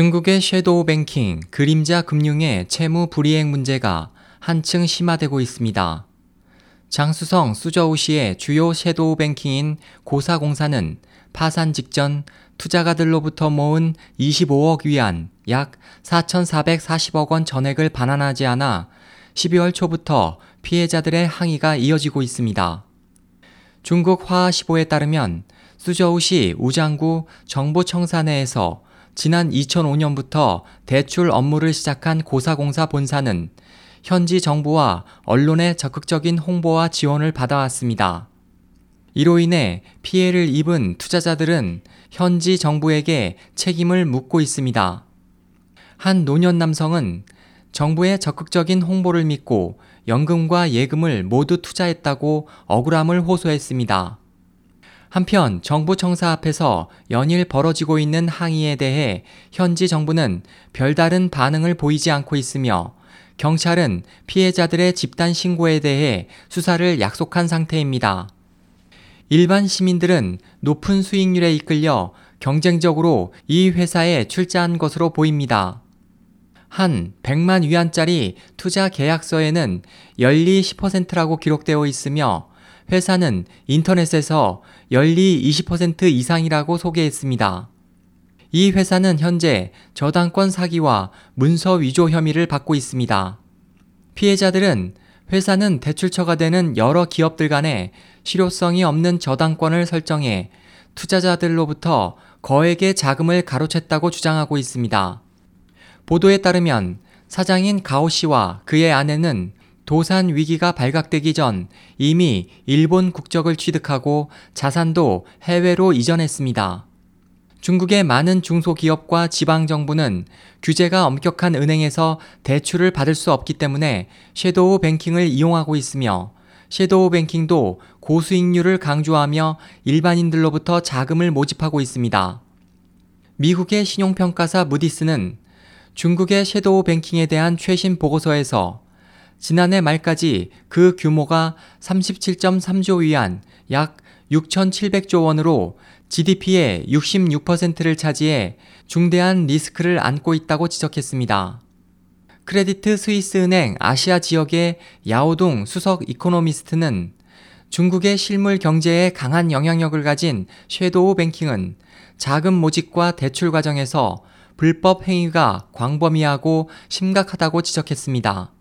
중국의 섀도우 뱅킹, 그림자 금융의 채무 불이행 문제가 한층 심화되고 있습니다. 장수성 수저우시의 주요 섀도우 뱅킹인 고사공사는 파산 직전 투자가들로부터 모은 25억 위안 약 4,440억 원 전액을 반환하지 않아 12월 초부터 피해자들의 항의가 이어지고 있습니다. 중국 화하시보에 따르면 수저우시 우장구 정보청사 내에서 지난 2005년부터 대출 업무를 시작한 고사공사 본사는 현지 정부와 언론의 적극적인 홍보와 지원을 받아왔습니다. 이로 인해 피해를 입은 투자자들은 현지 정부에게 책임을 묻고 있습니다. 한 노년 남성은 정부의 적극적인 홍보를 믿고 연금과 예금을 모두 투자했다고 억울함을 호소했습니다. 한편 정부 청사 앞에서 연일 벌어지고 있는 항의에 대해 현지 정부는 별다른 반응을 보이지 않고 있으며 경찰은 피해자들의 집단 신고에 대해 수사를 약속한 상태입니다. 일반 시민들은 높은 수익률에 이끌려 경쟁적으로 이 회사에 출자한 것으로 보입니다. 한 100만 위안짜리 투자 계약서에는 연리 10%라고 기록되어 있으며 회사는 인터넷에서 연리 20% 이상이라고 소개했습니다. 이 회사는 현재 저당권 사기와 문서 위조 혐의를 받고 있습니다. 피해자들은 회사는 대출처가 되는 여러 기업들 간에 실효성이 없는 저당권을 설정해 투자자들로부터 거액의 자금을 가로챘다고 주장하고 있습니다. 보도에 따르면 사장인 가오 씨와 그의 아내는 도산 위기가 발각되기 전 이미 일본 국적을 취득하고 자산도 해외로 이전했습니다. 중국의 많은 중소기업과 지방정부는 규제가 엄격한 은행에서 대출을 받을 수 없기 때문에 섀도우 뱅킹을 이용하고 있으며 섀도우 뱅킹도 고수익률을 강조하며 일반인들로부터 자금을 모집하고 있습니다. 미국의 신용평가사 무디스는 중국의 shadow banking에 대한 최신 보고서에서 지난해 말까지 그 규모가 37.3조 위안 약 6,700조 원으로 GDP의 66%를 차지해 중대한 리스크를 안고 있다고 지적했습니다. 크레디트 스위스 은행 아시아 지역의 야오동 수석 이코노미스트는 중국의 실물 경제에 강한 영향력을 가진 shadow banking은 자금 모집과 대출 과정에서 불법 행위가 광범위하고 심각하다고 지적했습니다.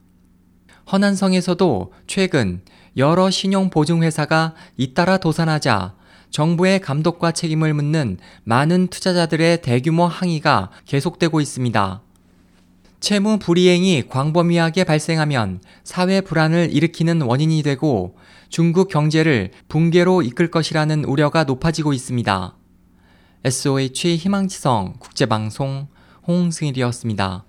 허난성에서도 최근 여러 신용보증회사가 잇따라 도산하자 정부의 감독과 책임을 묻는 많은 투자자들의 대규모 항의가 계속되고 있습니다. 채무 불이행이 광범위하게 발생하면 사회 불안을 일으키는 원인이 되고 중국 경제를 붕괴로 이끌 것이라는 우려가 높아지고 있습니다. SOH 희망지성 국제방송 홍승일이었습니다.